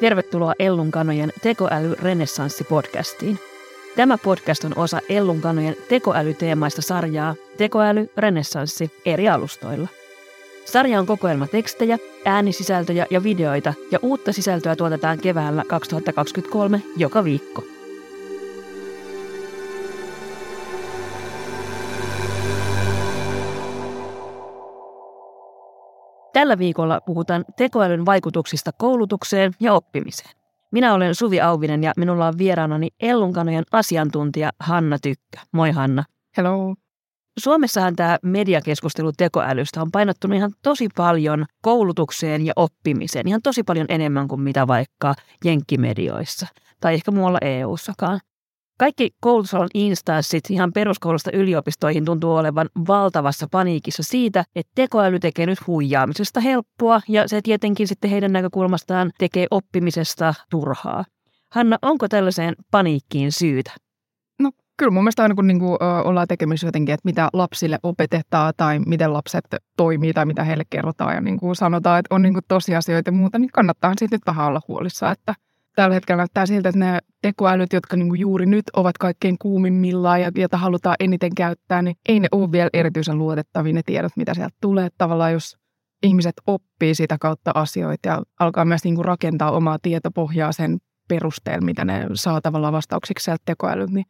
Tervetuloa Ellun kanojen tekoäly renessanssi-podcastiin. Tämä podcast on osa Ellun kanojen tekoälyteemaista sarjaa Tekoäly Renessanssi eri alustoilla. Sarja on kokoelma tekstejä, äänisisältöjä ja videoita ja uutta sisältöä tuotetaan keväällä 2023 joka viikko. Tällä viikolla puhutaan tekoälyn vaikutuksista koulutukseen ja oppimiseen. Minä olen Suvi Auvinen ja minulla on vieraanani Ellunkanojen asiantuntija Hanna Tykkö. Moi Hanna. Hello. Suomessahan tämä mediakeskustelu tekoälystä on painottunut ihan tosi paljon koulutukseen ja oppimiseen, ihan tosi paljon enemmän kuin mitä vaikka jenkkimedioissa tai ehkä muualla EU-sakaan. Kaikki koulutusalan instanssit ihan peruskoulusta yliopistoihin tuntuu olevan valtavassa paniikissa siitä, että tekoäly tekee nyt huijaamisesta helppoa ja se tietenkin sitten heidän näkökulmastaan tekee oppimisesta turhaa. Hanna, onko tällaiseen paniikkiin syytä? No kyllä mun mielestä aina kun niinku, ö, ollaan tekemisissä jotenkin, että mitä lapsille opetetaan tai miten lapset toimii tai mitä heille kerrotaan ja niinku sanotaan, että on niinku tosiasioita ja muuta, niin kannattaa siitä nyt vähän olla huolissa, että tällä hetkellä näyttää siltä, että ne tekoälyt, jotka niinku juuri nyt ovat kaikkein kuumimmillaan ja joita halutaan eniten käyttää, niin ei ne ole vielä erityisen luotettavia ne tiedot, mitä sieltä tulee. Tavallaan jos ihmiset oppii sitä kautta asioita ja alkaa myös niinku rakentaa omaa tietopohjaa sen perusteella, mitä ne saa tavallaan vastauksiksi sieltä tekoälyt, niin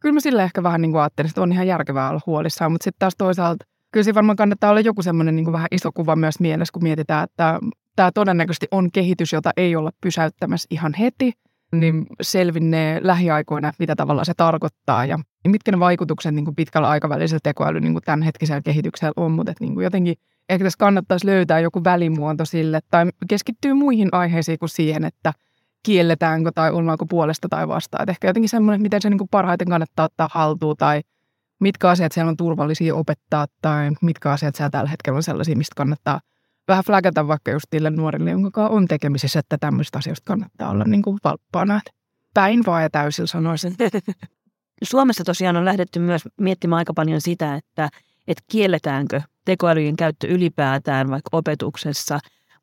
kyllä mä sille ehkä vähän niin kuin ajattelin, että on ihan järkevää olla huolissaan, mutta sitten taas toisaalta kyllä siinä varmaan kannattaa olla joku semmoinen niin vähän iso kuva myös mielessä, kun mietitään, että tämä todennäköisesti on kehitys, jota ei olla pysäyttämässä ihan heti, niin selvinnee lähiaikoina, mitä tavalla se tarkoittaa ja mitkä ne vaikutukset niin kuin pitkällä aikavälillä tekoäly niin kuin tämänhetkisellä kehityksellä on, mutta että niin kuin jotenkin ehkä tässä kannattaisi löytää joku välimuoto sille tai keskittyy muihin aiheisiin kuin siihen, että kielletäänkö tai ollaanko puolesta tai vastaan. Et ehkä jotenkin semmoinen, miten se niin kuin parhaiten kannattaa ottaa haltuun tai mitkä asiat siellä on turvallisia opettaa tai mitkä asiat siellä tällä hetkellä on sellaisia, mistä kannattaa vähän flagata vaikka just niille nuorille, jonka on tekemisissä, että tämmöistä asioista kannattaa olla niin kuin valppaana. Päin vaan ja täysillä sanoisin. Suomessa tosiaan on lähdetty myös miettimään aika paljon sitä, että, että kielletäänkö tekoälyjen käyttö ylipäätään vaikka opetuksessa.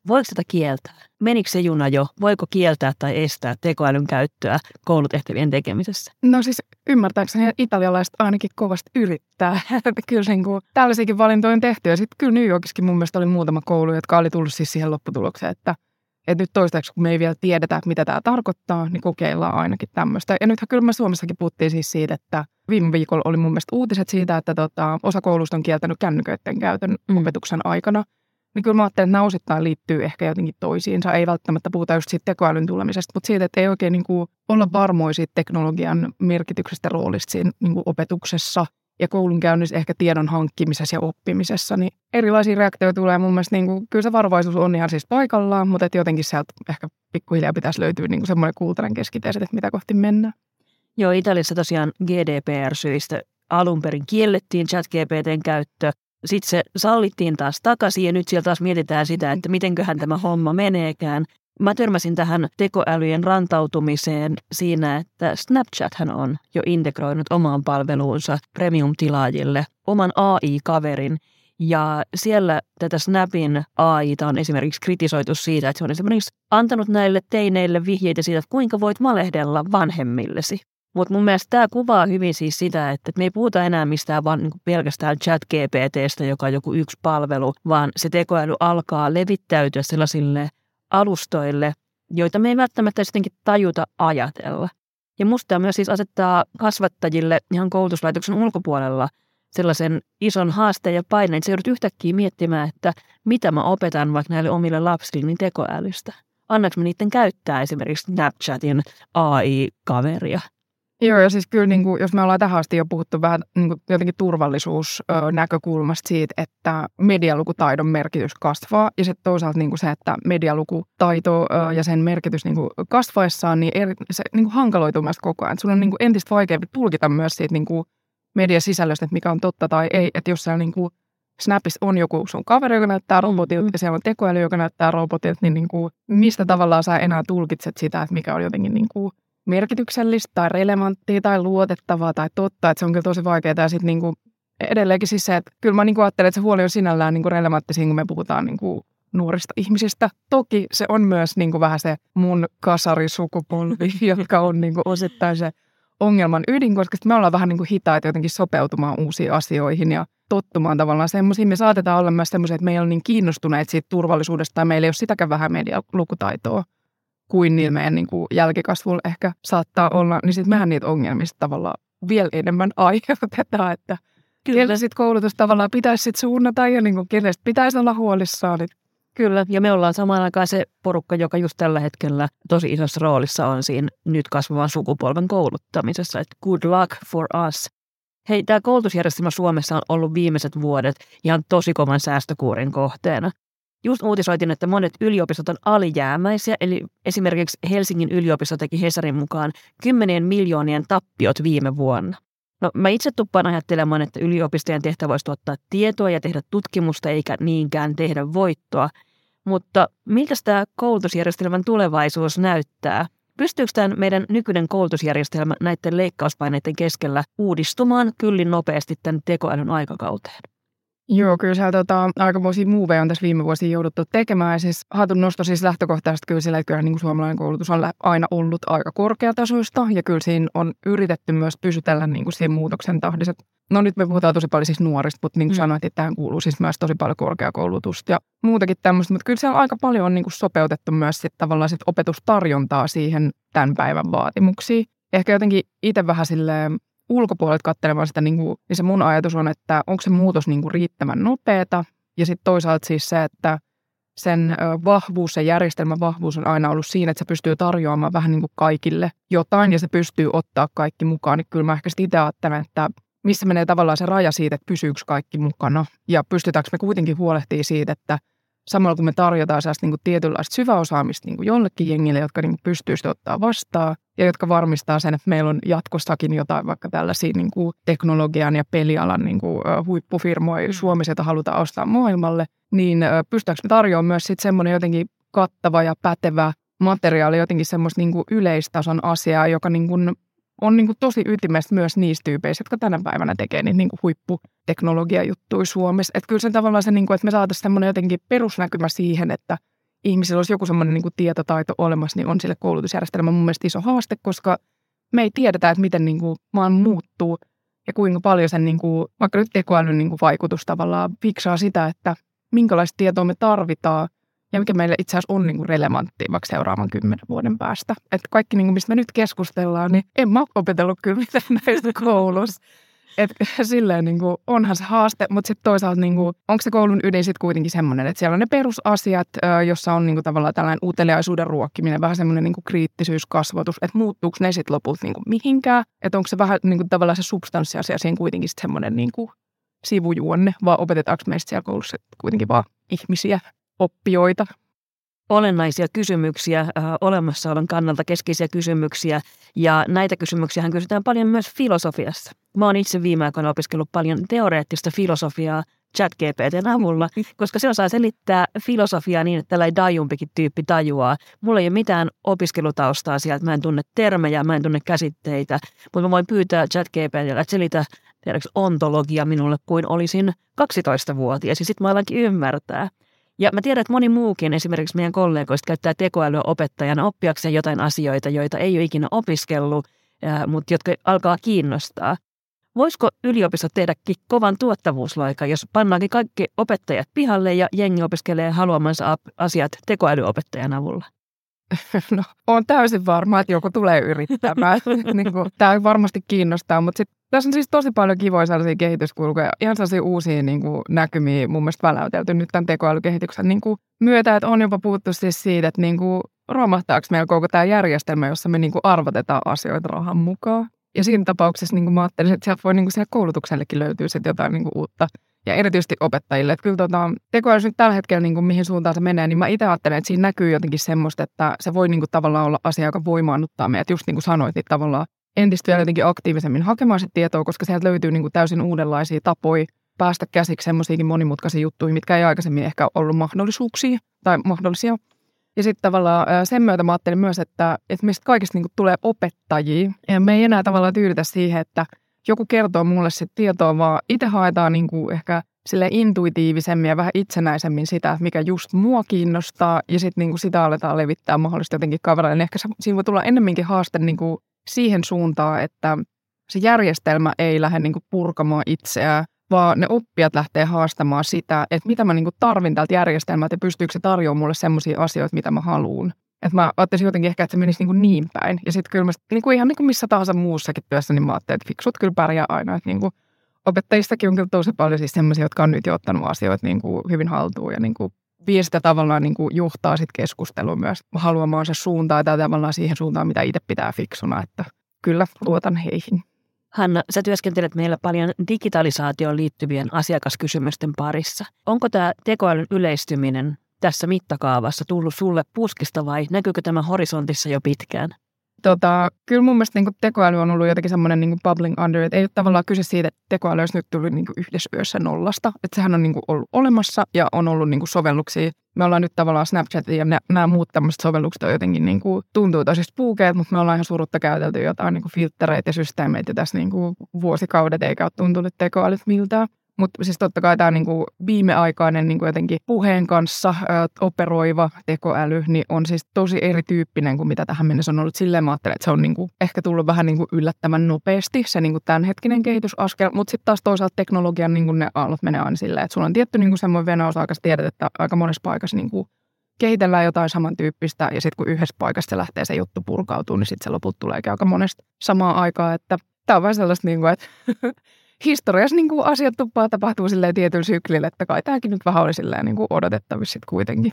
Voiko sitä kieltää? Menikö se juna jo? Voiko kieltää tai estää tekoälyn käyttöä koulutehtävien tekemisessä? No siis ymmärtääkseni italialaiset ainakin kovasti yrittää. kyllä niin kuin, tällaisiakin valintoja on tehty. Ja sitten kyllä New Yorkissakin mun mielestä oli muutama koulu, jotka oli tullut siis siihen lopputulokseen, että, että nyt toistaiseksi, kun me ei vielä tiedetä, mitä tämä tarkoittaa, niin kokeillaan ainakin tämmöistä. Ja nythän kyllä me Suomessakin puhuttiin siis siitä, että viime viikolla oli mun mielestä uutiset siitä, että tota, osa koulusta on kieltänyt kännyköiden käytön mm. opetuksen aikana – niin kyllä mä ajattelen, että nämä osittain liittyy ehkä jotenkin toisiinsa. Ei välttämättä puhuta just siitä tekoälyn tulemisesta, mutta siitä, että ei oikein niin kuin olla varmoja siitä teknologian merkityksestä roolista siinä niin kuin opetuksessa ja koulunkäynnissä ehkä tiedon hankkimisessa ja oppimisessa, niin erilaisia reaktioita tulee mun mielestä, niin kuin, kyllä se varovaisuus on ihan siis paikallaan, mutta että jotenkin sieltä ehkä pikkuhiljaa pitäisi löytyä niin kuin semmoinen kultainen keskiteis, että mitä kohti mennään. Joo, Italiassa tosiaan GDPR-syistä alun perin kiellettiin chat-GPTn käyttö, sitten se sallittiin taas takaisin ja nyt siellä taas mietitään sitä, että mitenköhän tämä homma meneekään. Mä törmäsin tähän tekoälyjen rantautumiseen siinä, että Snapchathan on jo integroinut omaan palveluunsa premium-tilaajille oman AI-kaverin. Ja siellä tätä Snapin AIta on esimerkiksi kritisoitu siitä, että se on esimerkiksi antanut näille teineille vihjeitä siitä, että kuinka voit valehdella vanhemmillesi. Mutta mun mielestä tämä kuvaa hyvin siis sitä, että me ei puhuta enää mistään vaan niin pelkästään chat GPTstä, joka on joku yksi palvelu, vaan se tekoäly alkaa levittäytyä sellaisille alustoille, joita me ei välttämättä sittenkin tajuta ajatella. Ja musta tämä myös siis asettaa kasvattajille ihan koulutuslaitoksen ulkopuolella sellaisen ison haasteen ja paineen, että sä joudut yhtäkkiä miettimään, että mitä mä opetan vaikka näille omille lapsille niin tekoälystä. Annaks mä niiden käyttää esimerkiksi Snapchatin AI-kaveria – Joo, ja siis kyllä niin kuin, jos me ollaan tähän asti jo puhuttu vähän niin kuin jotenkin turvallisuusnäkökulmasta siitä, että medialukutaidon merkitys kasvaa, ja sitten toisaalta niin kuin se, että medialukutaito ja sen merkitys niin kuin kasvaessaan, niin eri, se niin kuin hankaloituu myös koko ajan. Sulla on niin kuin entistä vaikeampi tulkita myös siitä niin kuin mediasisällöstä, että mikä on totta tai ei, että jos siellä niin kuin Snapissa on joku sun kaveri, joka näyttää robotilta, mm. ja siellä on tekoäly, joka näyttää robotilta, niin, niin kuin, mistä tavallaan sä enää tulkitset sitä, että mikä on jotenkin niin kuin merkityksellistä tai relevanttia tai luotettavaa tai totta, että se on kyllä tosi vaikeaa. Ja sitten niin edelleenkin siis se, että kyllä mä niin kuin ajattelen, että se huoli on sinällään niin kuin relevantti siinä, kun me puhutaan niin kuin nuorista ihmisistä. Toki se on myös niin kuin vähän se mun kasarisukupolvi, jotka on niin kuin osittain se ongelman ydin, koska me ollaan vähän niin kuin hitaita jotenkin sopeutumaan uusiin asioihin ja tottumaan tavallaan semmoisiin. Me saatetaan olla myös semmoisia, että me ei ole niin kiinnostuneet siitä turvallisuudesta tai meillä ei ole sitäkään vähän medialukutaitoa kuin niillä meidän niin kuin jälkikasvulla ehkä saattaa olla, niin sitten mehän niitä ongelmista tavallaan vielä enemmän aiheutetaan, että Kyllä. kelle sitten koulutus tavallaan pitäisi sitten suunnata ja niin kuin kenestä pitäisi olla huolissaan. Niin Kyllä, ja me ollaan samaan aikaan se porukka, joka just tällä hetkellä tosi isossa roolissa on siinä nyt kasvavan sukupolven kouluttamisessa. Että good luck for us. Hei, tämä koulutusjärjestelmä Suomessa on ollut viimeiset vuodet ihan tosi kovan säästökuurin kohteena. Just uutisoitin, että monet yliopistot on alijäämäisiä, eli esimerkiksi Helsingin yliopisto teki Hesarin mukaan kymmenien miljoonien tappiot viime vuonna. No mä itse tuppaan ajattelemaan, että yliopistojen tehtävä voisi tuottaa tietoa ja tehdä tutkimusta eikä niinkään tehdä voittoa. Mutta miltä tämä koulutusjärjestelmän tulevaisuus näyttää? Pystyykö tämän meidän nykyinen koulutusjärjestelmä näiden leikkauspaineiden keskellä uudistumaan kyllin nopeasti tämän tekoälyn aikakauteen? Joo, kyllä siellä tota, aikamoisia muuveja on tässä viime vuosina jouduttu tekemään. Ja siis hatun nosto siis lähtökohtaisesti kyllä sillä, että kyllä niin kuin suomalainen koulutus on aina ollut aika korkeatasoista. Ja kyllä siinä on yritetty myös pysytellä niin kuin siinä muutoksen tahdissa. No nyt me puhutaan tosi paljon siis nuorista, mutta niin kuin mm. sanoit, että tähän kuuluu siis myös tosi paljon korkeakoulutusta ja muutakin tämmöistä. Mutta kyllä siellä aika paljon on niin kuin sopeutettu myös sit tavallaan sit opetustarjontaa siihen tämän päivän vaatimuksiin. Ehkä jotenkin itse vähän silleen ulkopuolelta katselemaan sitä, niin, kuin, niin se mun ajatus on, että onko se muutos niin kuin riittävän nopeata. Ja sitten toisaalta siis se, että sen vahvuus, se järjestelmän vahvuus on aina ollut siinä, että se pystyy tarjoamaan vähän niin kuin kaikille jotain ja se pystyy ottaa kaikki mukaan. Niin kyllä mä ehkä itse ajattelen, että missä menee tavallaan se raja siitä, että pysyykö kaikki mukana ja pystytäänkö me kuitenkin huolehtimaan siitä, että samalla kun me tarjotaan sellaista niin tietynlaista syväosaamista niin kuin jollekin jengille, jotka niin pystyy sitä ottaa vastaan ja jotka varmistaa sen, että meillä on jatkossakin jotain vaikka tällaisia niin kuin teknologian ja pelialan niin kuin, huippufirmoja mm. Suomessa, joita halutaan ostaa maailmalle, niin pystytäänkö me tarjoamaan myös sitten semmoinen jotenkin kattava ja pätevä materiaali, jotenkin semmoista niin kuin yleistason asiaa, joka niin kuin on niin kuin tosi ytimestä myös niistä tyypeistä, jotka tänä päivänä tekee niitä niin huipputeknologiajuttuja Suomessa. Että kyllä se tavallaan se, niin kuin, että me saataisiin semmoinen jotenkin perusnäkymä siihen, että ihmisillä olisi joku semmoinen niin kuin tietotaito olemassa, niin on sille koulutusjärjestelmä mun mielestä iso haaste, koska me ei tiedetä, että miten niin kuin maan muuttuu ja kuinka paljon sen niin kuin, vaikka nyt tekoälyn niin kuin vaikutus tavallaan fiksaa sitä, että minkälaista tietoa me tarvitaan ja mikä meille itse asiassa on niin kuin relevantti vaikka seuraavan kymmenen vuoden päästä. Että kaikki, niin kuin, mistä me nyt keskustellaan, niin en mä opetellut kyllä mitään näistä koulussa. Et silleen niin kuin, onhan se haaste, mutta sitten toisaalta niin kuin, onko se koulun ydin sitten kuitenkin semmoinen, että siellä on ne perusasiat, jossa on niin kuin, tavallaan tällainen uteliaisuuden ruokkiminen, vähän semmoinen niin kriittisyyskasvatus, että muuttuuko ne sitten loput niin kuin, mihinkään, että onko se vähän niin kuin, tavallaan se substanssiasia siinä kuitenkin sitten semmoinen niin kuin, sivujuonne, vai opetetaanko meistä siellä koulussa kuitenkin vaan ihmisiä oppijoita? Olennaisia kysymyksiä, äh, olemassaolon kannalta keskeisiä kysymyksiä, ja näitä kysymyksiä kysytään paljon myös filosofiassa. Mä oon itse viime aikoina opiskellut paljon teoreettista filosofiaa ChatGPTn avulla, koska se osaa selittää filosofiaa niin, että tällainen dajumpikin tyyppi tajuaa. Mulla ei ole mitään opiskelutaustaa sieltä, mä en tunne termejä, mä en tunne käsitteitä, mutta mä voin pyytää ChatGPTllä, että selitä tiedätkö, ontologia minulle kuin olisin 12-vuotias, ja sitten mä alankin ymmärtää. Ja mä tiedän, että moni muukin esimerkiksi meidän kollegoista käyttää tekoälyä opettajana oppiakseen jotain asioita, joita ei ole ikinä opiskellut, mutta jotka alkaa kiinnostaa. Voisiko yliopisto tehdäkin kovan tuottavuusloika, jos pannaankin kaikki opettajat pihalle ja jengi opiskelee haluamansa asiat tekoälyopettajan avulla? No, on täysin varma, että joku tulee yrittämään. niin kuin, tämä varmasti kiinnostaa, mutta sit, tässä on siis tosi paljon kivoja sellaisia kehityskulkuja, ihan sellaisia uusia niin kuin, näkymiä mun mielestä väläytelty nyt tämän tekoälykehityksen niin kuin, myötä, että on jopa puhuttu siis siitä, että niin kuin, romahtaako meillä koko tämä järjestelmä, jossa me niin kuin, arvotetaan asioita rahan mukaan. Ja siinä tapauksessa niin kuin mä ajattelin, että sieltä voi niin kuin siellä koulutuksellekin löytyä sitten jotain niin kuin uutta. Ja erityisesti opettajille. Että kyllä tota, tekoäly nyt tällä hetkellä, niin kuin mihin suuntaan se menee, niin mä itse ajattelen, että siinä näkyy jotenkin semmoista, että se voi niin kuin tavallaan olla asia, joka voimaannuttaa meidät. Just niin kuin sanoit, niin tavallaan entistä vielä jotenkin aktiivisemmin hakemaan sitä tietoa, koska sieltä löytyy niin kuin täysin uudenlaisia tapoja päästä käsiksi semmoisiinkin monimutkaisiin juttuihin, mitkä ei aikaisemmin ehkä ollut mahdollisuuksia tai mahdollisia. Ja sitten tavallaan sen myötä mä ajattelin myös, että, että meistä kaikista niin tulee opettajia. Ja me ei enää tavallaan tyydytä siihen, että joku kertoo mulle se tietoa, vaan itse haetaan niin kuin ehkä sille intuitiivisemmin ja vähän itsenäisemmin sitä, mikä just mua kiinnostaa, ja sitten niin sitä aletaan levittää mahdollisesti jotenkin kavereille. Niin ehkä siinä voi tulla ennemminkin haaste niin kuin siihen suuntaan, että se järjestelmä ei lähde niin kuin purkamaan itseään, vaan ne oppijat lähtee haastamaan sitä, että mitä mä niin kuin tarvin tältä järjestelmältä ja pystyykö se tarjoamaan mulle sellaisia asioita, mitä mä haluan. Että mä ajattelisin jotenkin ehkä, että se menisi niin, kuin niin päin. Ja sitten kyllä mä, niin kuin ihan niin kuin missä tahansa muussakin työssä, niin mä ajattelin, että fiksut kyllä pärjää aina. Että niin kuin opettajistakin on kyllä tosi paljon siis sellaisia, jotka on nyt jo ottanut asioita niin kuin hyvin haltuun ja niin kuin vie sitä tavallaan niin kuin johtaa sit keskustelua myös haluamaan se suuntaan tai tavallaan siihen suuntaan, mitä itse pitää fiksuna, että kyllä luotan heihin. Hanna, sä työskentelet meillä paljon digitalisaatioon liittyvien asiakaskysymysten parissa. Onko tämä tekoälyn yleistyminen tässä mittakaavassa tullut sulle puskista vai näkyykö tämä horisontissa jo pitkään? Tota, kyllä mun mielestä niin tekoäly on ollut jotenkin semmoinen niin bubbling under, että ei ole tavallaan kyse siitä, että tekoäly olisi nyt tullut niin yhdessä yössä nollasta. Että sehän on niin ollut olemassa ja on ollut niin sovelluksia. Me ollaan nyt tavallaan Snapchat ja nämä muut tämmöiset sovellukset on jotenkin niin kuin, tuntuu tosi puukeet, mutta me ollaan ihan surutta käytelty jotain niin filtreitä ja systeemeitä tässä niin vuosikaudet, eikä ole tuntunut tekoälyt miltään. Mutta siis totta kai tämä niinku viimeaikainen niinku jotenkin puheen kanssa ö, operoiva tekoäly niin on siis tosi erityyppinen kuin mitä tähän mennessä on ollut. Silleen mä ajattelen, että se on niinku ehkä tullut vähän niinku yllättävän nopeasti se niinku tämänhetkinen kehitysaskel, mutta sitten taas toisaalta teknologian niinku ne aallot menee aina silleen, että sulla on tietty niinku semmoinen venaus aika tiedät, että aika monessa paikassa niinku kehitellään jotain samantyyppistä ja sitten kun yhdessä paikassa se lähtee se juttu purkautuu, niin sitten se loput tuleekin aika monesta samaa aikaa, että tämä on vähän sellaista, niin kuin, että historiassa niin kuin asiat tuppaa tapahtuu silleen tietyllä syklillä, että kai tämäkin nyt vähän oli silleen niin kuin odotettavissa sitten kuitenkin.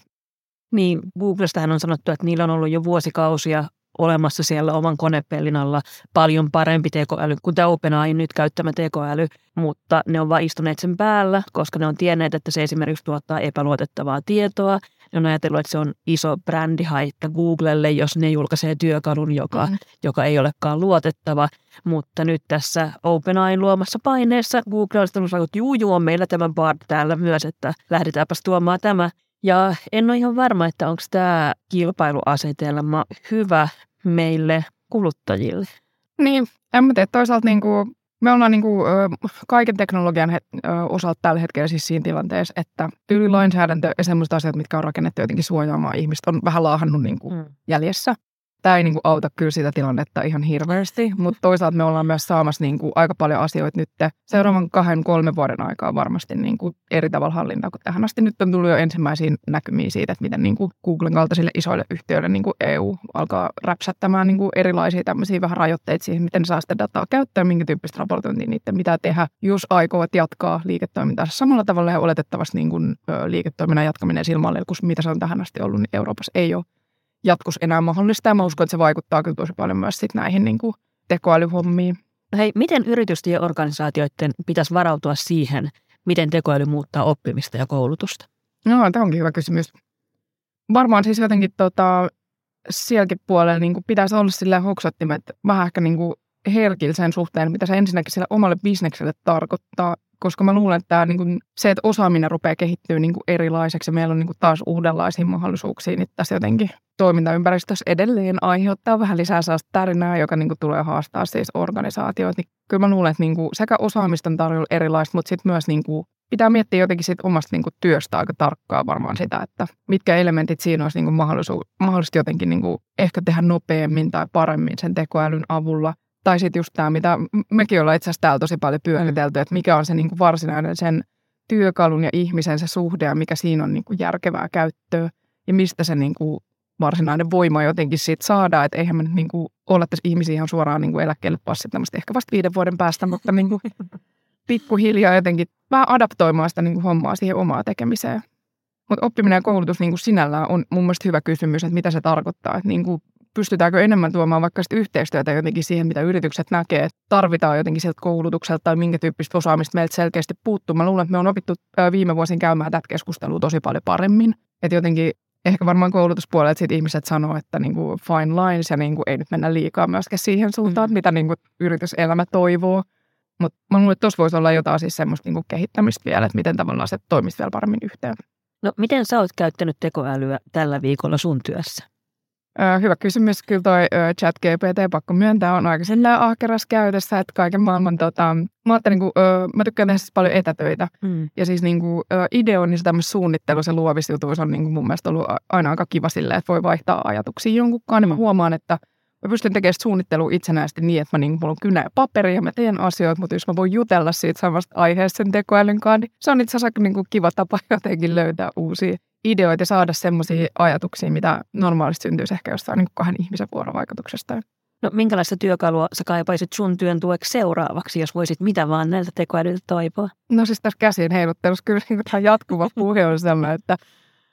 Niin, Googlestahan on sanottu, että niillä on ollut jo vuosikausia olemassa siellä oman konepellin alla paljon parempi tekoäly kuin tämä OpenAI nyt käyttämä tekoäly, mutta ne on vain istuneet sen päällä, koska ne on tienneet, että se esimerkiksi tuottaa epäluotettavaa tietoa. On ajatellut, että se on iso brändihaitta Googlelle, jos ne julkaisee työkalun, joka, mm. joka ei olekaan luotettava. Mutta nyt tässä OpenAI luomassa paineessa Google on sanonut, että juu, juu, on meillä tämä Bard täällä myös, että lähdetäänpäs tuomaan tämä ja en ole ihan varma, että onko tämä kilpailuasetelma hyvä meille kuluttajille. Niin, en mä tiedä. Toisaalta niin kuin, me ollaan niin kuin, kaiken teknologian osalta tällä hetkellä siis siinä tilanteessa, että tyylilainsäädäntö ja sellaiset asiat, mitkä on rakennettu jotenkin suojaamaan ihmistä, on vähän laahannut niin kuin mm. jäljessä tämä ei niin kuin auta kyllä sitä tilannetta ihan hirveästi, mutta toisaalta me ollaan myös saamassa niin kuin aika paljon asioita nyt seuraavan kahden, kolmen vuoden aikaa varmasti niin kuin eri tavalla hallintaa kuin tähän asti. Nyt on tullut jo ensimmäisiä näkymiä siitä, että miten niin kuin Googlen kaltaisille isoille yhtiöille niin kuin EU alkaa räpsättämään niin kuin erilaisia tämmöisiä vähän rajoitteita siihen, miten saa sitä dataa käyttää, minkä tyyppistä raportointia niiden mitä tehdä, jos aikovat jatkaa liiketoimintaa samalla tavalla ja oletettavasti niin kuin, liiketoiminnan jatkaminen silmälle, kun mitä se on tähän asti ollut, niin Euroopassa ei ole jatkossa enää mahdollista. Ja mä uskon, että se vaikuttaa kyllä tosi paljon myös sit näihin niin kuin tekoälyhommiin. Hei, miten yritysten ja organisaatioiden pitäisi varautua siihen, miten tekoäly muuttaa oppimista ja koulutusta? No, tämä onkin hyvä kysymys. Varmaan siis jotenkin tota, sielläkin puolella niin kuin pitäisi olla sillä hoksottimet vähän ehkä niin kuin herkillä sen suhteen, mitä se ensinnäkin sille omalle bisnekselle tarkoittaa koska mä luulen, että tämä, niin kuin, se, että osaaminen rupeaa kehittyä niin kuin erilaiseksi ja meillä on niin kuin taas uudenlaisia mahdollisuuksia, niin tässä jotenkin toimintaympäristössä edelleen aiheuttaa vähän lisää sellaista tarinaa, joka niin kuin tulee haastaa siis organisaatioita. Niin kyllä mä luulen, että niin kuin sekä osaamista on tarjolla erilaista, mutta sitten myös niin kuin pitää miettiä jotenkin sit omasta niin kuin työstä aika tarkkaa varmaan sitä, että mitkä elementit siinä olisi niin kuin mahdollisuus, mahdollisesti jotenkin niin kuin ehkä tehdä nopeammin tai paremmin sen tekoälyn avulla. Tai sitten just tämä, mitä mekin ollaan itse asiassa täällä tosi paljon pyöritelty, että mikä on se niin kuin varsinainen sen työkalun ja ihmisen se suhde ja mikä siinä on niin kuin järkevää käyttöä ja mistä se niin kuin varsinainen voima jotenkin siitä saadaan. Että eihän me nyt niin kuin olla tässä ihmisiä ihan suoraan niin kuin eläkkeelle passittamasta ehkä vasta viiden vuoden päästä, mutta niin pikkuhiljaa jotenkin vähän adaptoimaan sitä niin kuin hommaa siihen omaa tekemiseen. Mutta oppiminen ja koulutus niin kuin sinällään on mun mielestä hyvä kysymys, että mitä se tarkoittaa. Että niin kuin pystytäänkö enemmän tuomaan vaikka sitä yhteistyötä jotenkin siihen, mitä yritykset näkee, että tarvitaan jotenkin sieltä koulutukselta tai minkä tyyppistä osaamista meiltä selkeästi puuttuu. Mä luulen, että me on opittu viime vuosina käymään tätä keskustelua tosi paljon paremmin. Että jotenkin ehkä varmaan koulutuspuolella sit ihmiset sanoo, että niin kuin fine lines ja niin kuin ei nyt mennä liikaa myöskään siihen suuntaan, mm. mitä niin kuin yrityselämä toivoo. Mutta mä luulen, että tuossa voisi olla jotain siis semmoista niin kuin kehittämistä vielä, että miten tavallaan se toimisi vielä paremmin yhteen. No miten sä oot käyttänyt tekoälyä tällä viikolla sun työssä? Hyvä kysymys. Kyllä toi chat GPT, pakko myöntää, on aika silleen ahkeras käytössä, että kaiken maailman tota, mä, niin kuin, mä tykkään tehdä siis paljon etätöitä. Mm. Ja siis niin kuin, ö, ideo, niin se tämmöinen suunnittelu, se luovisjutuus on niin kuin mun mielestä ollut aina aika kiva silleen, että voi vaihtaa ajatuksia jonkunkaan. Niin mä huomaan, että mä pystyn tekemään suunnittelua itsenäisesti niin, että mä niin, mulla on kynä ja paperi ja mä teen asioita, mutta jos mä voin jutella siitä samasta aiheesta sen tekoälyn kanssa, niin se on itse asiassa niin kuin kiva tapa jotenkin löytää uusia ideoita ja saada semmoisia ajatuksia, mitä normaalisti syntyisi ehkä jostain niin kahden ihmisen vuorovaikutuksesta. No minkälaista työkalua sä kaipaisit sun työn tueksi seuraavaksi, jos voisit mitä vaan näiltä tekoälyltä toivoa? No siis tässä käsien heiluttelussa kyllä niin tämä jatkuva puhe on sellainen, että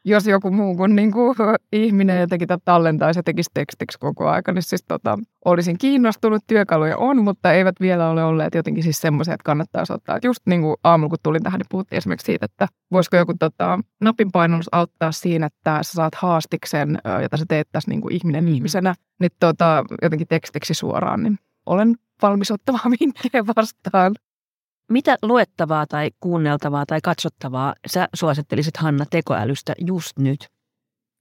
jos joku muu kuin, niin kuin ihminen jotenkin tallentaisi ja tekisi tekstiksi koko aika, niin siis tota, olisin kiinnostunut. Työkaluja on, mutta eivät vielä ole olleet jotenkin siis semmoisia, että kannattaa ottaa. Et just niin kuin aamulla, kun tulin tähän, niin puhuttiin esimerkiksi siitä, että voisiko joku tota, napinpainallus auttaa siinä, että sä saat haastiksen, jota sä teet tässä niin kuin ihminen mm. ihmisenä, niin tota, jotenkin tekstiksi suoraan, niin olen valmis ottamaan vinkkejä vastaan. Mitä luettavaa tai kuunneltavaa tai katsottavaa sä suosittelisit Hanna tekoälystä just nyt?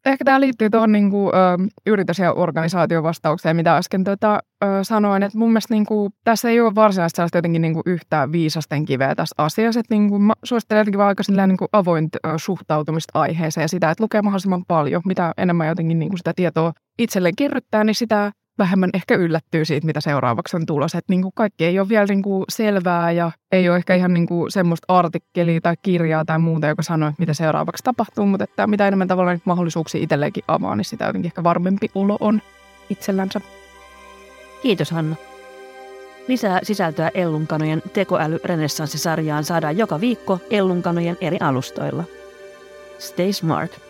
Ehkä tämä liittyy tuohon niin kuin, ö, yritys- ja organisaatiovastaukseen, mitä äsken tota, ö, sanoin. Että mun mielestä niin kuin, tässä ei ole varsinaisesti sellaista jotenkin niin kuin yhtä viisasten kiveä tässä asiassa. Että niin kuin, mä suosittelen jotenkin vaan aika niin kuin avointa suhtautumista aiheeseen ja sitä, että lukee mahdollisimman paljon. Mitä enemmän jotenkin niin kuin sitä tietoa itselleen kerryttää, niin sitä vähemmän ehkä yllättyy siitä, mitä seuraavaksi on tulossa. Että niin kuin kaikki ei ole vielä niin kuin selvää ja ei ole ehkä ihan niin kuin semmoista artikkelia tai kirjaa tai muuta, joka sanoo, että mitä seuraavaksi tapahtuu, mutta että mitä enemmän tavallaan mahdollisuuksia itselleenkin avaa, niin sitä jotenkin ehkä varmempi olo on itsellänsä. Kiitos Hanna. Lisää sisältöä Ellunkanojen tekoäly-renessanssisarjaan saadaan joka viikko Ellunkanojen eri alustoilla. Stay smart.